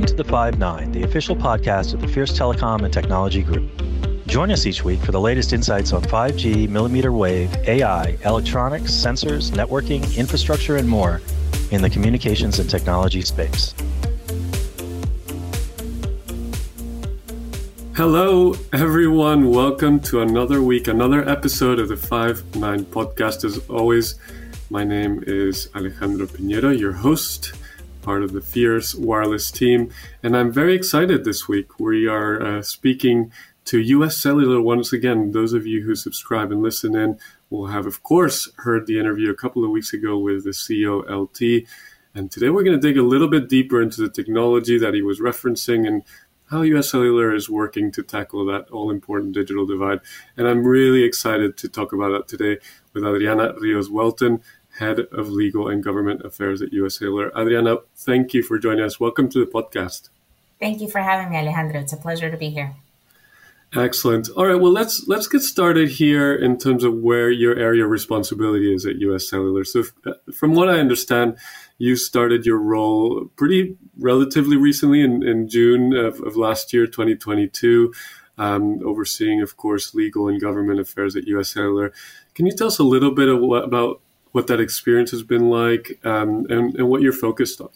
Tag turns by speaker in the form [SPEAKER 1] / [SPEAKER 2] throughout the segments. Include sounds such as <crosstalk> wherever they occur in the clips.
[SPEAKER 1] Welcome to the Five Nine, the official podcast of the Fierce Telecom and Technology Group. Join us each week for the latest insights on 5G, millimeter wave, AI, electronics, sensors, networking, infrastructure, and more in the communications and technology space.
[SPEAKER 2] Hello, everyone. Welcome to another week, another episode of the 5 9 podcast. As always, my name is Alejandro Pinheiro, your host part of the Fierce Wireless team. And I'm very excited this week. We are uh, speaking to US Cellular once again. Those of you who subscribe and listen in will have, of course, heard the interview a couple of weeks ago with the CEO LT. And today we're going to dig a little bit deeper into the technology that he was referencing and how US Cellular is working to tackle that all important digital divide. And I'm really excited to talk about that today with Adriana Rios Welton, Head of Legal and Government Affairs at US Cellular. Adriana, thank you for joining us. Welcome to the podcast.
[SPEAKER 3] Thank you for having me, Alejandro. It's a pleasure to be here.
[SPEAKER 2] Excellent. All right. Well, let's let's get started here in terms of where your area of responsibility is at US Cellular. So, uh, from what I understand, you started your role pretty relatively recently in, in June of, of last year, 2022, um, overseeing, of course, legal and government affairs at US Cellular. Can you tell us a little bit of what, about what that experience has been like um, and, and what you're focused on.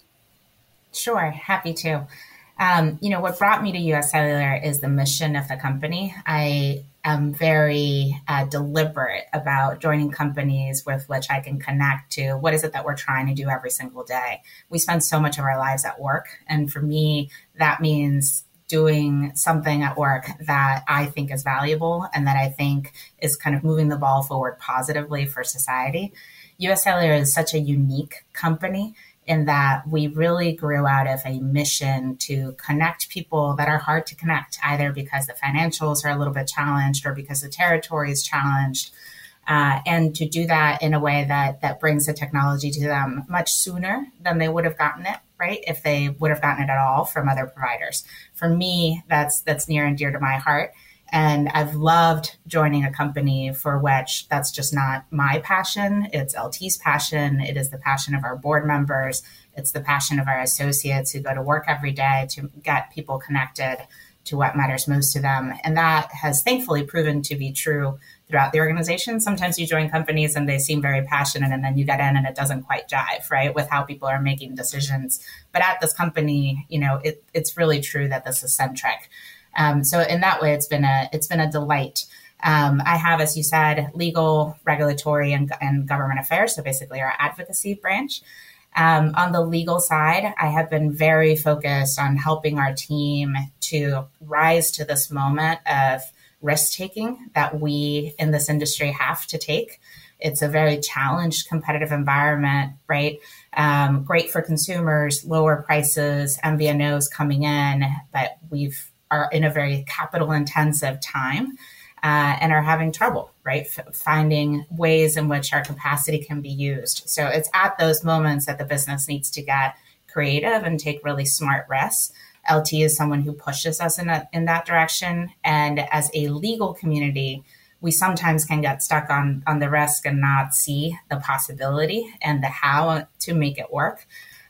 [SPEAKER 3] Sure, happy to. Um, you know, what brought me to US Cellular is the mission of the company. I am very uh, deliberate about joining companies with which I can connect to what is it that we're trying to do every single day. We spend so much of our lives at work. And for me, that means doing something at work that I think is valuable and that I think is kind of moving the ball forward positively for society. US Cellular is such a unique company in that we really grew out of a mission to connect people that are hard to connect, either because the financials are a little bit challenged or because the territory is challenged. Uh, and to do that in a way that that brings the technology to them much sooner than they would have gotten it right if they would have gotten it at all from other providers for me that's that's near and dear to my heart and I've loved joining a company for which that's just not my passion. It's LT's passion. It is the passion of our board members. It's the passion of our associates who go to work every day to get people connected to what matters most to them. And that has thankfully proven to be true throughout the organization. Sometimes you join companies and they seem very passionate, and then you get in and it doesn't quite jive, right, with how people are making decisions. But at this company, you know, it, it's really true that this is centric. Um, so in that way, it's been a it's been a delight. Um, I have, as you said, legal, regulatory, and, and government affairs. So basically, our advocacy branch. Um, on the legal side, I have been very focused on helping our team to rise to this moment of risk taking that we in this industry have to take. It's a very challenged competitive environment, right? Um, great for consumers, lower prices, MVNOs coming in, but we've are in a very capital intensive time uh, and are having trouble, right? F- finding ways in which our capacity can be used. So it's at those moments that the business needs to get creative and take really smart risks. LT is someone who pushes us in, a, in that direction. And as a legal community, we sometimes can get stuck on, on the risk and not see the possibility and the how to make it work.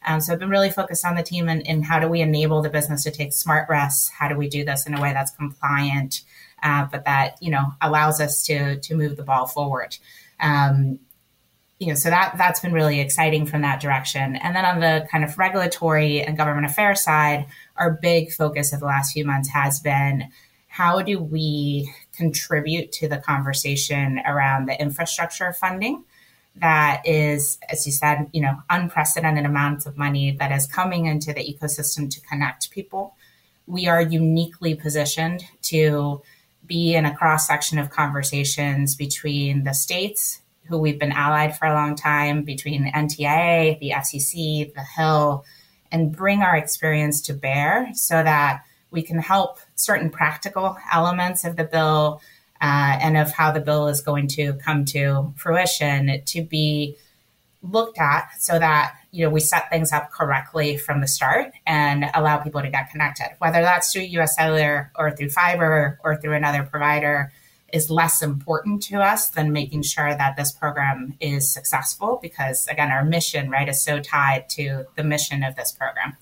[SPEAKER 3] Um, so I've been really focused on the team and, and, how do we enable the business to take smart risks? How do we do this in a way that's compliant, uh, but that you know allows us to to move the ball forward? Um, you know, so that that's been really exciting from that direction. And then on the kind of regulatory and government affairs side, our big focus of the last few months has been how do we contribute to the conversation around the infrastructure funding that is, as you said, you know, unprecedented amounts of money that is coming into the ecosystem to connect people. We are uniquely positioned to be in a cross section of conversations between the states, who we've been allied for a long time, between the NTIA, the FCC, the Hill, and bring our experience to bear so that we can help certain practical elements of the bill uh, and of how the bill is going to come to fruition to be looked at so that you know we set things up correctly from the start and allow people to get connected whether that's through us cellular or through fiber or through another provider is less important to us than making sure that this program is successful because again our mission right is so tied to the mission of this program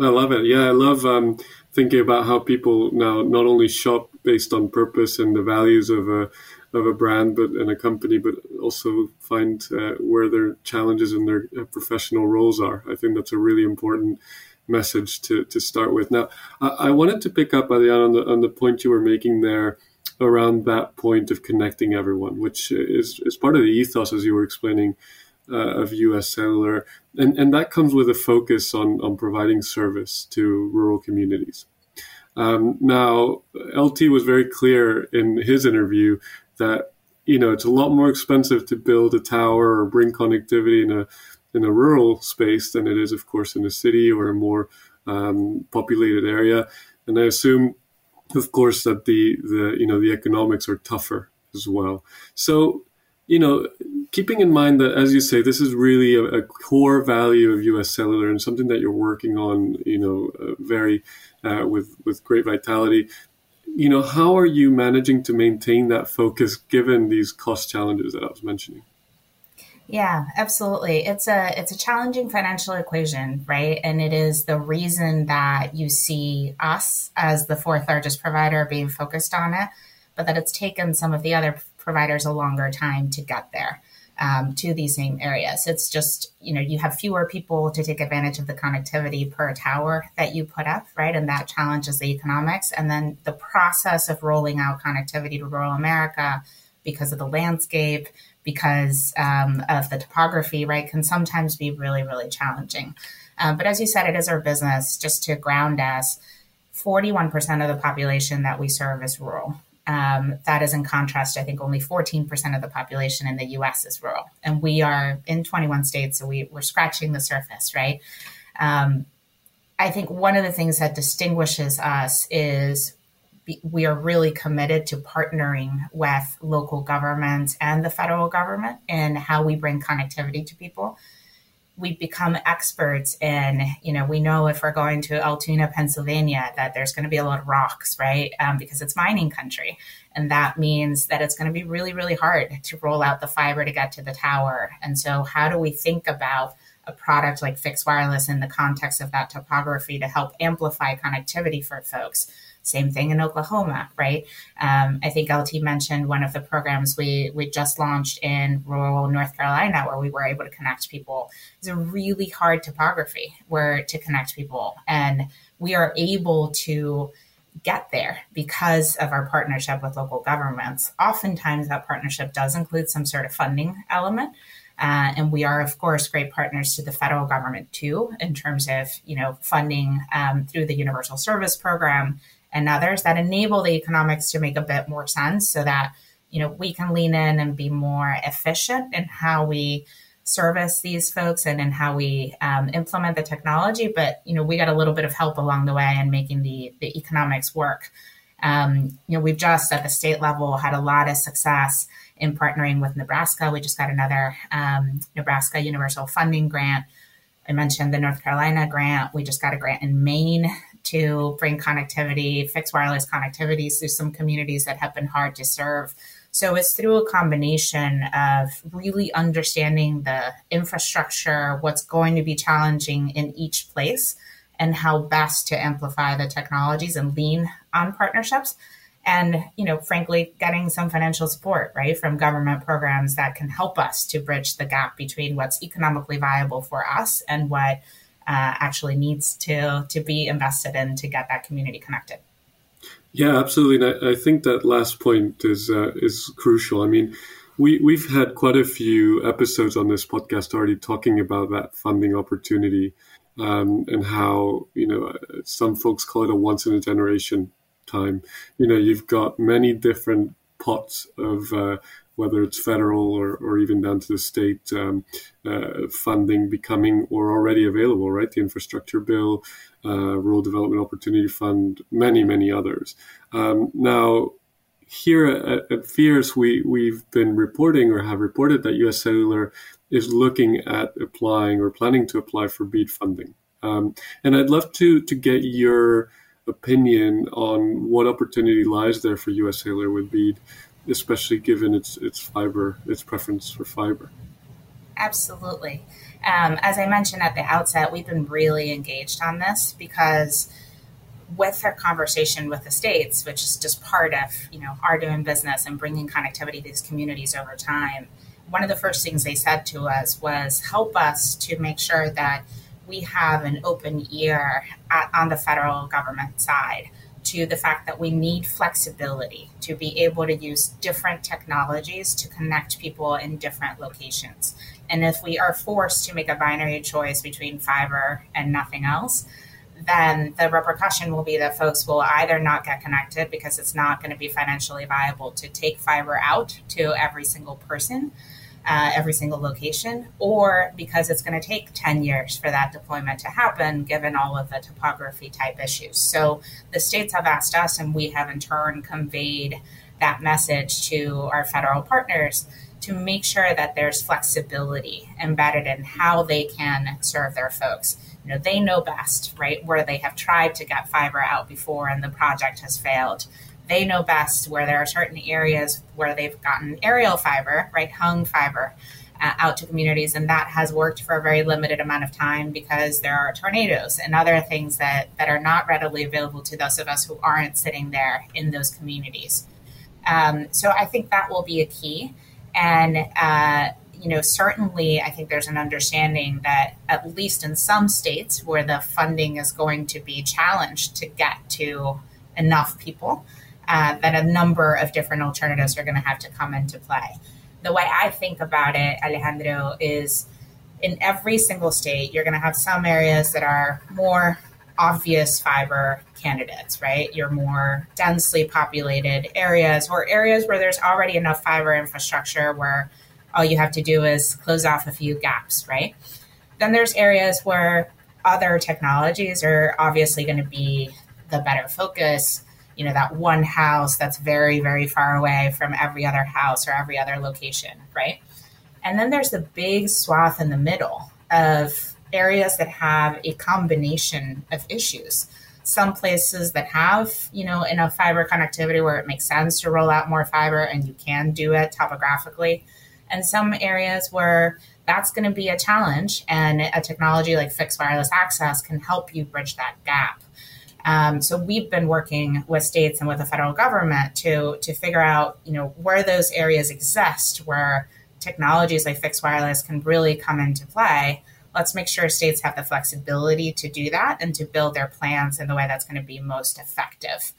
[SPEAKER 2] I love it. Yeah, I love um, thinking about how people now not only shop based on purpose and the values of a of a brand, but and a company, but also find uh, where their challenges in their uh, professional roles are. I think that's a really important message to, to start with. Now, I, I wanted to pick up, Adrian, on the on the point you were making there around that point of connecting everyone, which is is part of the ethos as you were explaining uh, of U.S. Cellular, and and that comes with a focus on on providing service to rural communities. Um, now, LT was very clear in his interview that you know it's a lot more expensive to build a tower or bring connectivity in a in a rural space than it is, of course, in a city or a more um, populated area. And I assume, of course, that the the you know the economics are tougher as well. So you know, keeping in mind that, as you say, this is really a, a core value of U.S. Cellular and something that you're working on, you know, uh, very uh, with with great vitality. You know, how are you managing to maintain that focus given these cost challenges that I was mentioning?
[SPEAKER 3] Yeah, absolutely. It's a it's a challenging financial equation, right? And it is the reason that you see us as the fourth largest provider being focused on it, but that it's taken some of the other providers a longer time to get there um, to these same areas. It's just, you know, you have fewer people to take advantage of the connectivity per tower that you put up, right? And that challenges the economics. And then the process of rolling out connectivity to rural America because of the landscape, because um, of the topography, right, can sometimes be really, really challenging. Um, but as you said, it is our business. Just to ground us, 41% of the population that we serve is rural. Um, that is in contrast, I think only 14% of the population in the US is rural. And we are in 21 states, so we, we're scratching the surface, right? Um, I think one of the things that distinguishes us is we are really committed to partnering with local governments and the federal government in how we bring connectivity to people we've become experts in, you know, we know if we're going to Altoona, Pennsylvania, that there's going to be a lot of rocks, right? Um, because it's mining country. And that means that it's going to be really, really hard to roll out the fiber to get to the tower. And so, how do we think about a product like fixed wireless in the context of that topography to help amplify connectivity for folks? Same thing in Oklahoma, right? Um, I think LT mentioned one of the programs we we just launched in rural North Carolina, where we were able to connect people. It's a really hard topography where to connect people, and we are able to get there because of our partnership with local governments. Oftentimes, that partnership does include some sort of funding element. Uh, and we are, of course, great partners to the federal government too, in terms of you know funding um, through the Universal Service Program and others that enable the economics to make a bit more sense so that you know we can lean in and be more efficient in how we service these folks and in how we um, implement the technology. But you know we got a little bit of help along the way in making the the economics work. Um, you know we've just at the state level had a lot of success in partnering with nebraska. We just got another um, nebraska universal funding grant. I mentioned the North Carolina grant. We just got a grant in Maine to bring connectivity, fixed wireless connectivity through some communities that have been hard to serve. So it's through a combination of really understanding the infrastructure, what's going to be challenging in each place, and how best to amplify the technologies and lean on partnerships. And, you know, frankly, getting some financial support, right, from government programs that can help us to bridge the gap between what's economically viable for us and what uh, actually needs to to be invested in to get that community connected.
[SPEAKER 2] Yeah, absolutely. And I, I think that last point is uh, is crucial. I mean, we we've had quite a few episodes on this podcast already talking about that funding opportunity um, and how you know some folks call it a once in a generation time. You know, you've got many different pots of uh, whether it's federal or, or even down to the state um, uh, funding becoming or already available, right? The infrastructure bill, uh, rural development opportunity fund, many, many others. Um, now, here at, at we, we've been reporting or have reported that US Cellular is looking at applying or planning to apply for BEAD funding. Um, and I'd love to, to get your opinion on what opportunity lies there for US Cellular with BEAD especially given its its fiber, its preference for fiber.
[SPEAKER 3] absolutely. Um, as I mentioned at the outset, we've been really engaged on this because with our conversation with the states, which is just part of you know our doing business and bringing connectivity to these communities over time, one of the first things they said to us was help us to make sure that we have an open ear at, on the federal government side to the fact that we need flexibility to be able to use different technologies to connect people in different locations. And if we are forced to make a binary choice between fiber and nothing else, then the repercussion will be that folks will either not get connected because it's not going to be financially viable to take fiber out to every single person uh, every single location, or because it's going to take 10 years for that deployment to happen, given all of the topography type issues. So the states have asked us, and we have in turn conveyed that message to our federal partners to make sure that there's flexibility embedded in how they can serve their folks. You know, they know best, right, where they have tried to get fiber out before and the project has failed they know best where there are certain areas where they've gotten aerial fiber, right, hung fiber. Uh, out to communities, and that has worked for a very limited amount of time because there are tornadoes and other things that, that are not readily available to those of us who aren't sitting there in those communities. Um, so I think that will be a key. And, uh, you know, certainly I think there's an understanding that at least in some states where the funding is going to be challenged to get to enough people, uh, that a number of different alternatives are going to have to come into play. The way I think about it, Alejandro, is in every single state, you're going to have some areas that are more obvious fiber candidates, right? Your more densely populated areas or areas where there's already enough fiber infrastructure where all you have to do is close off a few gaps, right? Then there's areas where other technologies are obviously going to be the better focus you know that one house that's very very far away from every other house or every other location right? And then there's the big swath in the middle of areas that have a combination of issues. Some places that have you know enough fiber connectivity where it makes sense to roll out more fiber and you can do it topographically. And some areas where that's going to be a challenge and a technology like fixed wireless access can help you bridge that gap um, so we've been working with states and with the federal government to to figure out, you know, where those areas exist, where technologies like fixed wireless can really come into play. Let's make sure states have the flexibility to do that and to build their plans in the way that's going to be most effective.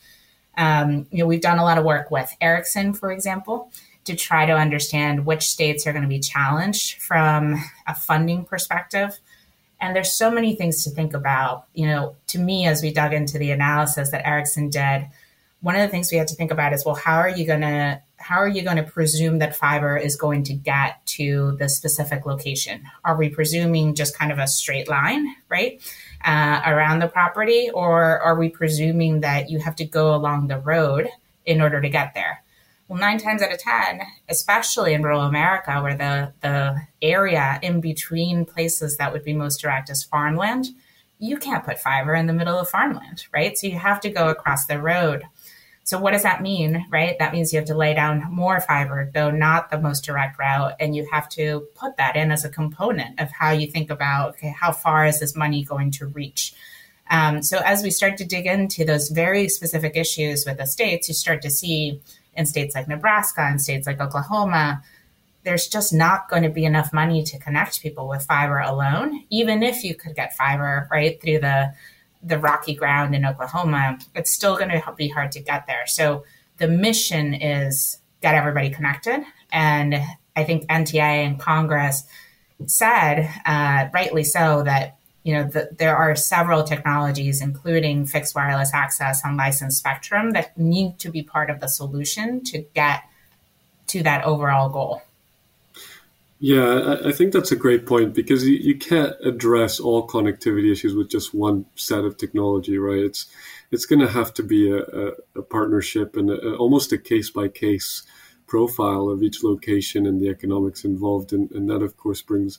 [SPEAKER 3] Um, you know, we've done a lot of work with Ericsson, for example, to try to understand which states are going to be challenged from a funding perspective and there's so many things to think about. You know, to me, as we dug into the analysis that Ericsson did, one of the things we had to think about is, well, how are you going to how are you going to presume that fiber is going to get to the specific location? Are we presuming just kind of a straight line, right, uh, around the property, or are we presuming that you have to go along the road in order to get there? Well, nine times out of 10, especially in rural America, where the, the area in between places that would be most direct is farmland, you can't put fiber in the middle of farmland, right? So you have to go across the road. So what does that mean, right? That means you have to lay down more fiber, though not the most direct route, and you have to put that in as a component of how you think about okay, how far is this money going to reach? Um, so as we start to dig into those very specific issues with the states, you start to see in states like Nebraska and states like Oklahoma, there's just not going to be enough money to connect people with fiber alone. Even if you could get fiber right through the the rocky ground in Oklahoma, it's still going to be hard to get there. So the mission is get everybody connected, and I think NTIA and Congress said, uh, rightly so, that you know, the, there are several technologies, including fixed wireless access on licensed spectrum, that need to be part of the solution to get to that overall goal.
[SPEAKER 2] Yeah, I think that's a great point because you, can't address all connectivity issues with just one set of technology, right? It's it's going to have to be a, a, a partnership and a, almost a case by case profile of each location and the economics involved, and, and that of course brings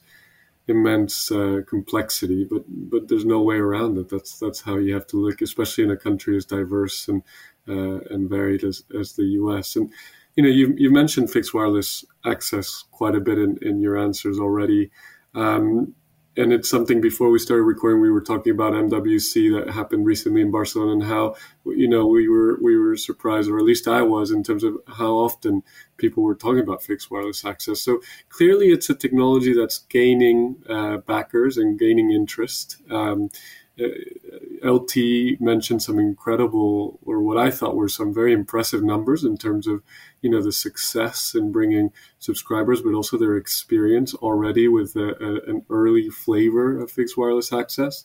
[SPEAKER 2] immense uh, complexity, but but there's no way around it. That's that's how you have to look, especially in a country as diverse and uh, and varied as, as the U.S. And you know, you you mentioned fixed wireless access quite a bit in, in your answers already. Um, and it's something before we started recording we were talking about MWC that happened recently in Barcelona and how you know we were we were surprised or at least I was in terms of how often people were talking about fixed wireless access. So clearly it's a technology that's gaining uh, backers and gaining interest. Um, LT mentioned some incredible, or what I thought were some very impressive numbers in terms of, you know, the success in bringing subscribers, but also their experience already with a, a, an early flavor of fixed wireless access.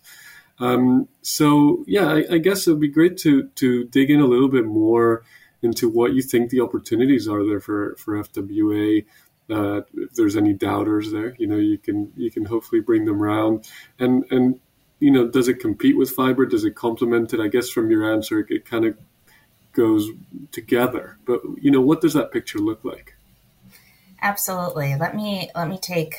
[SPEAKER 2] Um, so yeah, I, I, guess it would be great to to dig in a little bit more into what you think the opportunities are there for for FWA. Uh, if there's any doubters there, you know, you can you can hopefully bring them around and and you know, does it compete with fiber? Does it complement it? I guess from your answer, it, it kind of goes together. But you know, what does that picture look like?
[SPEAKER 3] Absolutely. Let me let me take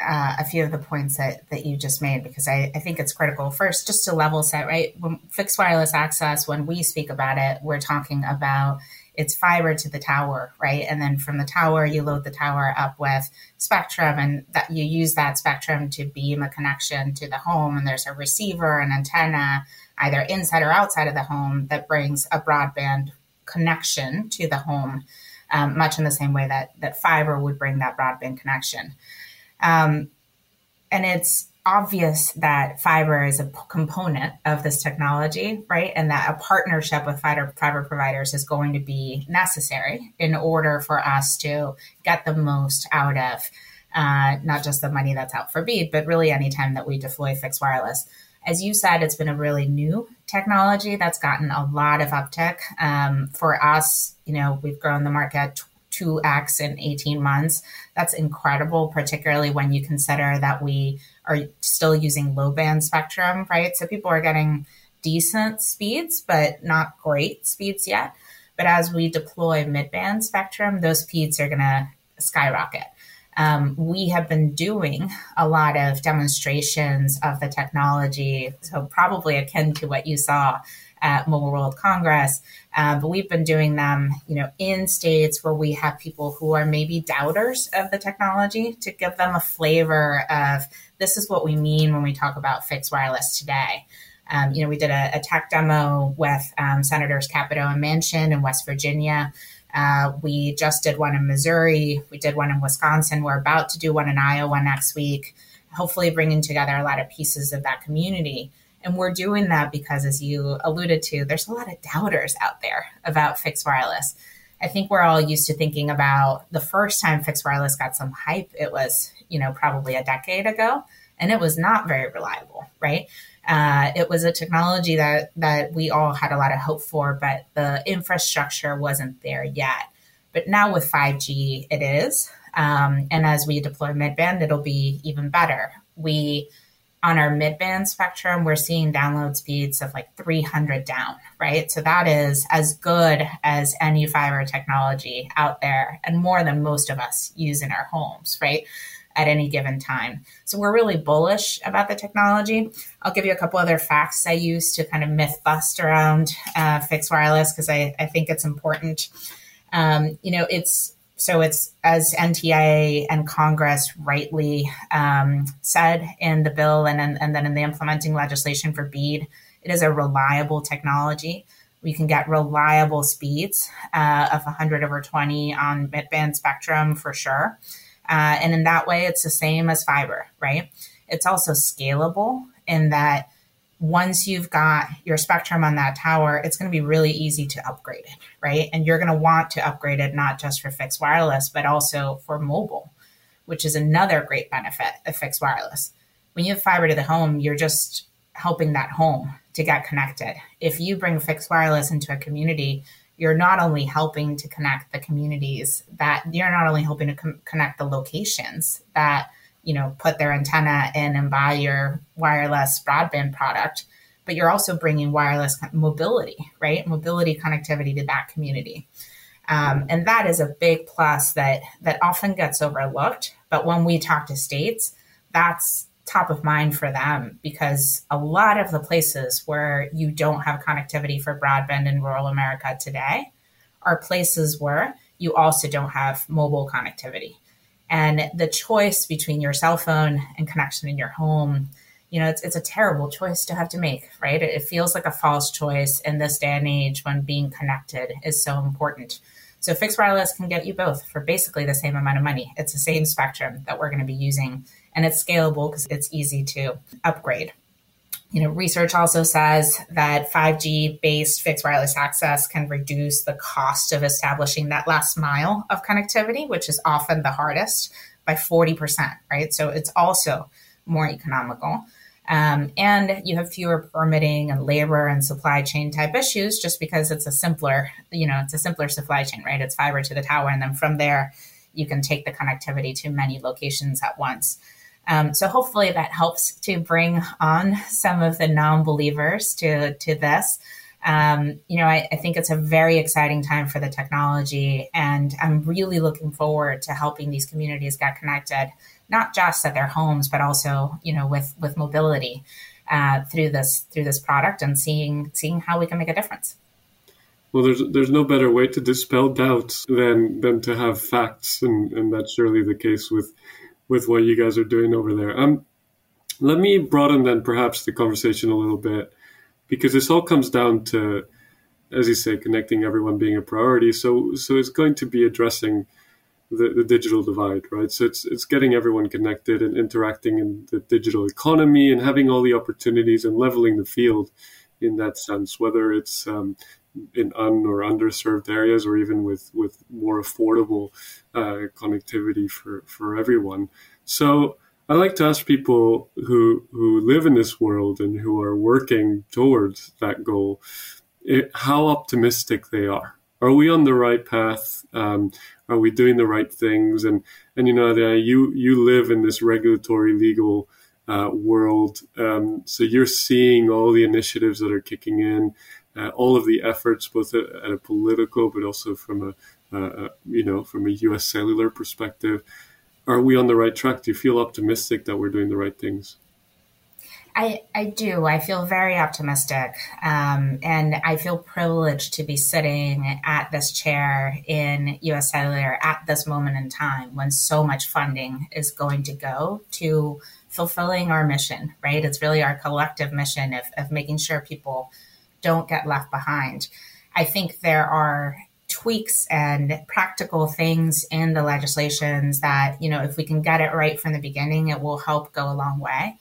[SPEAKER 3] uh, a few of the points that, that you just made because I, I think it's critical. First, just to level set, right? When fixed wireless access, when we speak about it, we're talking about it's fiber to the tower, right? And then from the tower, you load the tower up with spectrum, and that you use that spectrum to beam a connection to the home. And there's a receiver and antenna, either inside or outside of the home, that brings a broadband connection to the home, um, much in the same way that that fiber would bring that broadband connection. Um, and it's obvious that fiber is a component of this technology, right? And that a partnership with fiber, fiber providers is going to be necessary in order for us to get the most out of uh, not just the money that's out for BEAD, but really anytime that we deploy fixed wireless. As you said, it's been a really new technology that's gotten a lot of uptick. Um, for us, you know, we've grown the market 2x in 18 months. That's incredible, particularly when you consider that we are still using low band spectrum, right? So people are getting decent speeds, but not great speeds yet. But as we deploy mid band spectrum, those speeds are going to skyrocket. Um, we have been doing a lot of demonstrations of the technology, so probably akin to what you saw at Mobile World Congress. Uh, but we've been doing them, you know, in states where we have people who are maybe doubters of the technology to give them a flavor of this is what we mean when we talk about fixed wireless today. Um, you know, we did a, a tech demo with um, Senators Capito and Manchin in West Virginia. Uh, we just did one in Missouri. We did one in Wisconsin. We're about to do one in Iowa next week, hopefully bringing together a lot of pieces of that community. And we're doing that because, as you alluded to, there's a lot of doubters out there about fixed wireless. I think we're all used to thinking about the first time fixed wireless got some hype, it was, you know, probably a decade ago, and it was not very reliable, right? Uh, it was a technology that that we all had a lot of hope for, but the infrastructure wasn't there yet. But now with 5G, it is. Um, and as we deploy midband, it'll be even better. We on our midband spectrum, we're seeing download speeds of like 300 down, right? So that is as good as any fiber technology out there and more than most of us use in our homes, right? At any given time. So we're really bullish about the technology. I'll give you a couple other facts I use to kind of myth bust around uh, fixed wireless because I, I think it's important. Um, you know, it's so it's as NTIA and Congress rightly um, said in the bill and, and, and then in the implementing legislation for BEAD, it is a reliable technology. We can get reliable speeds uh, of 100 over 20 on midband spectrum for sure. Uh, and in that way, it's the same as fiber, right? It's also scalable in that once you've got your spectrum on that tower, it's going to be really easy to upgrade it, right? And you're going to want to upgrade it not just for fixed wireless, but also for mobile, which is another great benefit of fixed wireless. When you have fiber to the home, you're just helping that home to get connected. If you bring fixed wireless into a community, you're not only helping to connect the communities that you're not only helping to com- connect the locations that you know, put their antenna in and buy your wireless broadband product, but you're also bringing wireless mobility, right? Mobility connectivity to that community. Um, and that is a big plus that that often gets overlooked. But when we talk to states, that's top of mind for them because a lot of the places where you don't have connectivity for broadband in rural America today are places where you also don't have mobile connectivity. And the choice between your cell phone and connection in your home, you know, it's, it's a terrible choice to have to make, right? It, it feels like a false choice in this day and age when being connected is so important. So fixed wireless can get you both for basically the same amount of money. It's the same spectrum that we're going to be using, and it's scalable because it's easy to upgrade. You know, research also says that 5G based fixed wireless access can reduce the cost of establishing that last mile of connectivity, which is often the hardest, by 40%, right? So it's also more economical. Um, and you have fewer permitting and labor and supply chain type issues just because it's a simpler, you know, it's a simpler supply chain, right? It's fiber to the tower. And then from there, you can take the connectivity to many locations at once. Um, so hopefully that helps to bring on some of the non-believers to to this. Um, you know, I, I, think it's a very exciting time for the technology, and I'm really looking forward to helping these communities get connected, not just at their homes, but also, you know, with with mobility uh, through this through this product, and seeing seeing how we can make a difference.
[SPEAKER 2] Well, there's there's no better way to dispel doubts than than to have facts, and, and that's surely the case with with what you guys are doing over there. Um, let me broaden then perhaps the conversation a little bit because this all comes down to, as you say, connecting everyone being a priority. So so it's going to be addressing the, the digital divide, right? So it's it's getting everyone connected and interacting in the digital economy and having all the opportunities and leveling the field in that sense, whether it's um, in un or underserved areas or even with with more affordable uh, connectivity for for everyone. So I like to ask people who who live in this world and who are working towards that goal it, how optimistic they are. Are we on the right path? Um, are we doing the right things? And and you know, you you live in this regulatory legal uh, world, um, so you're seeing all the initiatives that are kicking in all of the efforts, both at, at, a political but also from a, uh, you know from a U.S. cellular perspective. Are we on the right track? Do you feel optimistic that we're doing the right things?
[SPEAKER 3] I, I do. I feel very optimistic. Um, and I feel privileged to be sitting at this chair in US Cellular at this moment in time when so much funding is going to go to fulfilling our mission, right? It's really our collective mission of, of making sure people don't get left behind. I think there are tweaks and practical things in the legislations that, you know, if we can get it right from the beginning, it will help go a long way.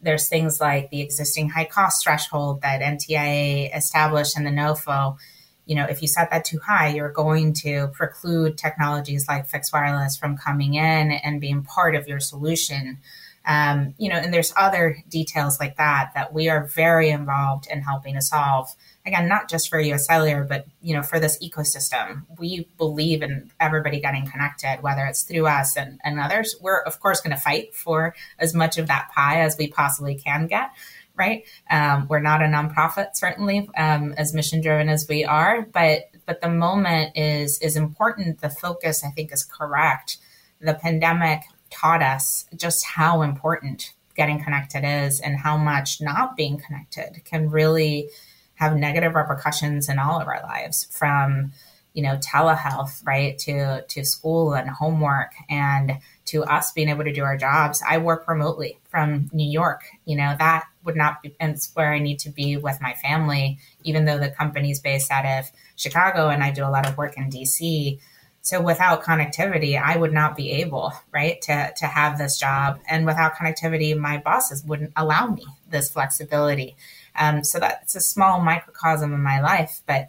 [SPEAKER 3] There's things like the existing high cost threshold that NTIA established in the NOFO. You know, if you set that too high, you're going to preclude technologies like fixed wireless from coming in and being part of your solution um, you know, and there's other details like that that we are very involved in helping to solve. Again, not just for US Cellular, but you know, for this ecosystem. We believe in everybody getting connected, whether it's through us and, and others. We're of course going to fight for as much of that pie as we possibly can get. Right? Um, we're not a nonprofit, certainly, um, as mission driven as we are, but but the moment is is important. The focus, I think, is correct. The pandemic taught us just how important getting connected is and how much not being connected can really have negative repercussions in all of our lives from you know telehealth right to to school and homework and to us being able to do our jobs. I work remotely from new york. You know that would not be and it's where i need to be with my family even though the company's based out of chicago and i do a lot of work in dc so without connectivity, I would not be able, right, to, to have this job. And without connectivity, my bosses wouldn't allow me this flexibility. Um, so that's a small microcosm in my life. But,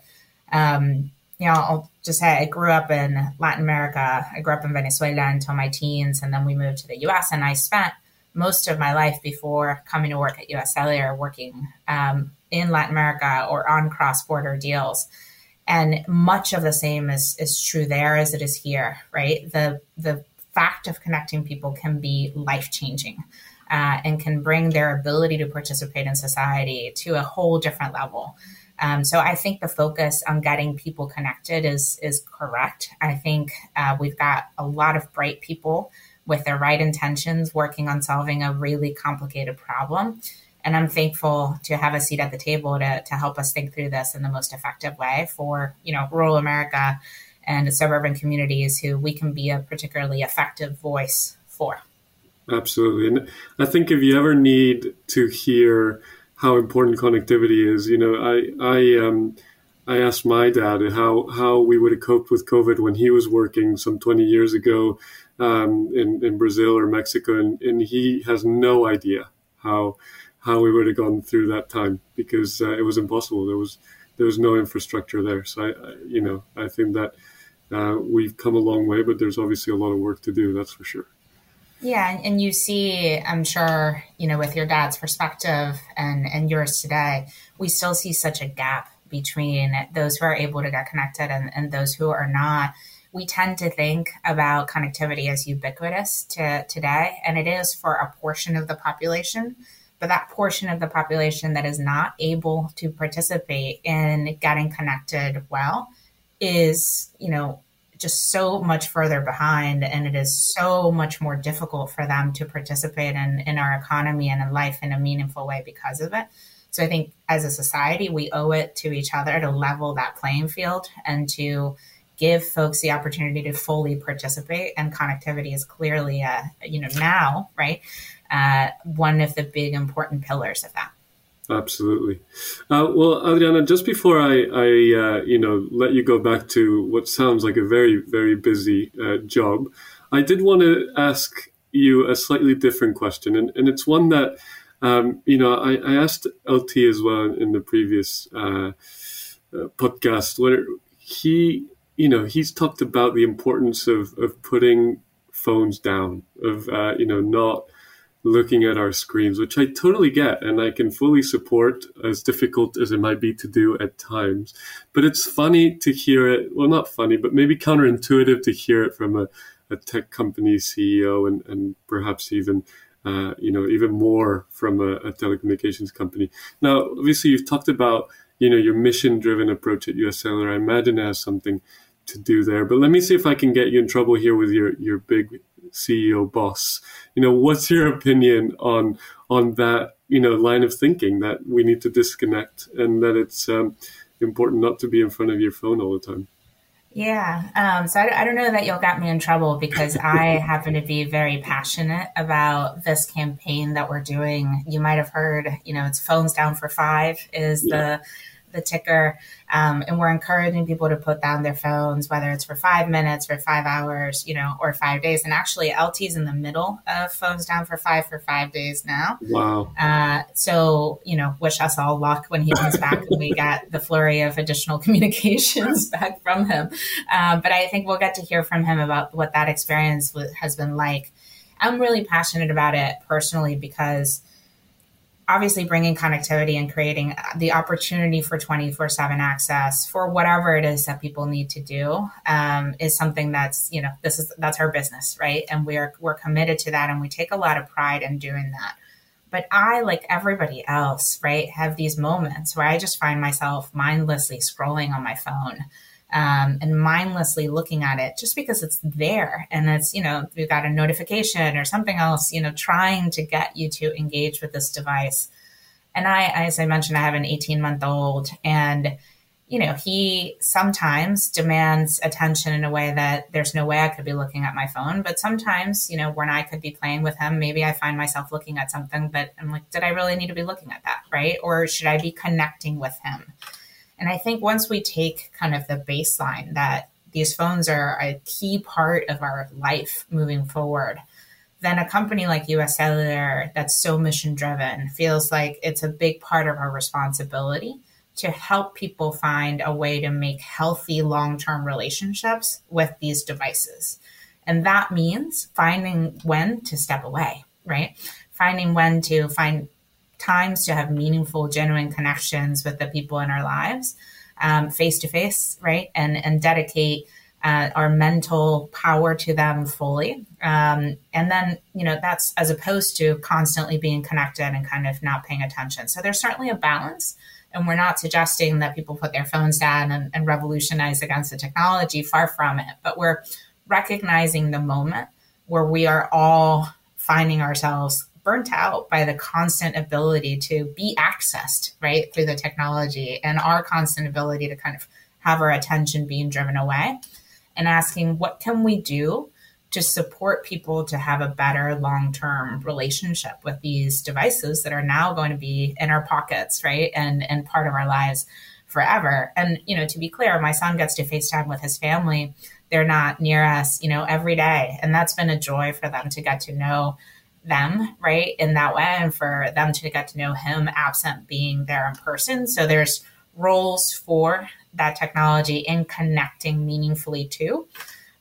[SPEAKER 3] um, you know, I'll just say I grew up in Latin America. I grew up in Venezuela until my teens, and then we moved to the US. And I spent most of my life before coming to work at US Cellular working um, in Latin America or on cross border deals and much of the same is is true there as it is here right? The the fact of connecting people can be life changing uh, and can bring their ability to participate in society to a whole different level. Um, so I think the focus on getting people connected is is correct. I think uh, we've got a lot of bright people with the right intentions working on solving a really complicated problem and I'm thankful to have a seat at the table to, to help us think through this in the most effective way for, you know, rural America and suburban communities who we can be a particularly effective voice for.
[SPEAKER 2] Absolutely. And I think if you ever need to hear how important connectivity is, you know, I, I, um, I asked my dad how, how we would have coped with COVID when he was working some 20 years ago um, in, in Brazil or Mexico, and, and he has no idea how how we would have gone through that time because uh, it was impossible. There was there was no infrastructure there. So I, I you know, I think that uh, we've come a long way, but there's obviously a lot of work to do. That's for sure.
[SPEAKER 3] Yeah, and you see, I'm sure, you know, with your dad's perspective and and yours today, we still see such a gap between those who are able to get connected and, and those who are not. We tend to think about connectivity as ubiquitous to today, and it is for a portion of the population. But that portion of the population that is not able to participate in getting connected well is, you know, just so much further behind and it is so much more difficult for them to participate in, in our economy and in life in a meaningful way because of it. So I think as a society, we owe it to each other to level that playing field and to give folks the opportunity to fully participate. And connectivity is clearly, a, you know, now, right, uh, one of the big important pillars of that.
[SPEAKER 2] Absolutely. Uh, well, Adriana, just before I, I uh, you know, let you go back to what sounds like a very, very busy uh, job, I did want to ask you a slightly different question, and, and it's one that um, you know, I, I, asked LT as well in the previous uh, uh, podcast where he, you know, he's talked about the importance of, of putting phones down, of, uh, you know, not looking at our screens, which I totally get and I can fully support, as difficult as it might be to do at times. But it's funny to hear it. Well, not funny, but maybe counterintuitive to hear it from a, a tech company CEO and, and perhaps even uh, you know, even more from a, a, telecommunications company. Now, obviously, you've talked about, you know, your mission-driven approach at US Cellular. I imagine it has something to do there. But let me see if I can get you in trouble here with your your big CEO boss. You know, what's your opinion on on that, you know, line of thinking that we need to disconnect and that it's um, important not to be in front of your phone all the time?
[SPEAKER 3] Yeah. Um, so I, I, don't know that you'll get me in trouble because <laughs> I happen to be very passionate about this campaign that we're doing. You might have heard, you know, it's phones down for five is yeah. the the ticker. Um, and we're encouraging people to put down their phones, whether it's for five minutes or five hours, you know, or five days. And actually, LT's in the middle of phones down for five for five days now.
[SPEAKER 2] Wow.
[SPEAKER 3] Uh, so, you know, wish us all luck when he comes back and we get the flurry of additional <laughs> communications back from him. Um, but I think we'll get to hear from him about what that experience has been like. I'm really passionate about it personally because obviously bringing connectivity and creating the opportunity for 24 7 access for whatever it is that people need to do um, is something that's you know this is that's our business right? And we're we're committed to that and we take a lot of pride in doing that. But i like everybody else right have these moments where i just find myself mindlessly scrolling on my phone um, and mindlessly looking at it just because it's there and it's you know we've got a notification or something else you know trying to get you to engage with this device. And i as i mentioned i have an 18 month old and you know he sometimes demands attention in a way that there's no way i could be looking at my phone but sometimes you know when i could be playing with him maybe i find myself looking at something but i'm like did i really need to be looking at that? Right? Or should i be connecting with him and I think once we take kind of the baseline that these phones are a key part of our life moving forward, then a company like US Cellular that's so mission driven feels like it's a big part of our responsibility to help people find a way to make healthy long term relationships with these devices. And that means finding when to step away, right? Finding when to find times to have meaningful, genuine connections with the people in our lives, face to face, right? And and dedicate uh, our mental power to them fully. Um, and then, you know, that's as opposed to constantly being connected and kind of not paying attention. So there's certainly a balance. And we're not suggesting that people put their phones down and, and revolutionize against the technology, far from it. But we're recognizing the moment where we are all finding ourselves burnt out by the constant ability to be accessed right through the technology and our constant ability to kind of have our attention being driven away and asking what can we do to support people to have a better long-term relationship with these devices that are now going to be in our pockets, right? And and part of our lives forever. And you know, to be clear, my son gets to FaceTime with his family. They're not near us, you know, every day. And that's been a joy for them to get to know them, right? In that way, and for them to get to know him absent being there in person. So there's roles for that technology in connecting meaningfully too.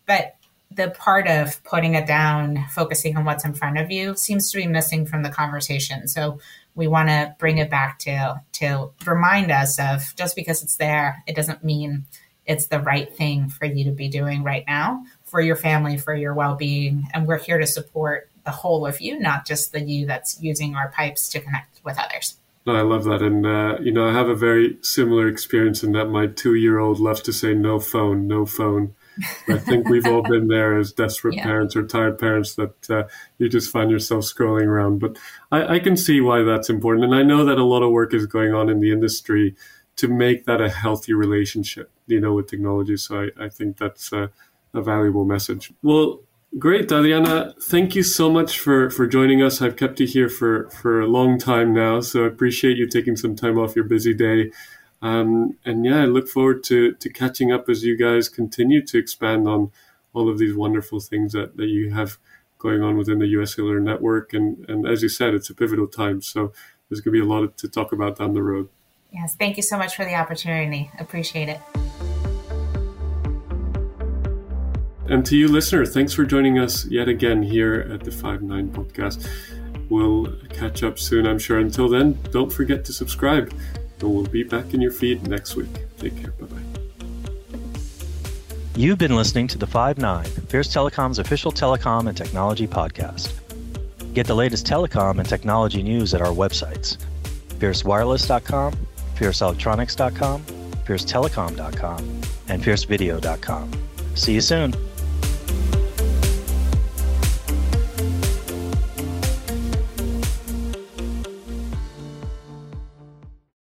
[SPEAKER 3] But the part of putting it down, focusing on what's in front of you seems to be missing from the conversation. So we want to bring it back to to remind us of just because it's there, it doesn't mean it's the right thing for you to be doing right now for your family, for your well-being, and we're here to support the whole of you, not just the you that's using our pipes to connect with others.
[SPEAKER 2] No, I love that, and uh, you know, I have a very similar experience in that my two-year-old loves to say "no phone, no phone." I think we've all been <laughs> there as desperate yeah. parents or tired parents that uh, you just find yourself scrolling around. But I, I, can see why that's important, and I know that a lot of work is going on in the industry to make that a healthy relationship, you know, with technology. So I, I think that's a, a valuable message. Well, Great, Adriana. Thank you so much for, for joining us. I've kept you here for, for a long time now, so I appreciate you taking some time off your busy day. Um, and yeah, I look forward to, to catching up as you guys continue to expand on all of these wonderful things that, that you have going on within the UScellular Network. And, and as you said, it's a pivotal time. So there's going to be a lot to talk about down the road.
[SPEAKER 3] Yes, thank you so much for the opportunity. Appreciate it.
[SPEAKER 2] And to you, listener, thanks for joining us yet again here at the Five Nine Podcast. We'll catch up soon, I'm sure. Until then, don't forget to subscribe, and we'll be back in your feed next week. Take care. Bye bye.
[SPEAKER 1] You've been listening to the Five Nine, Fierce Telecom's official telecom and technology podcast. Get the latest telecom and technology news at our websites fiercewireless.com, fierceelectronics.com, fiercetelecom.com, and fiercevideo.com. See you soon.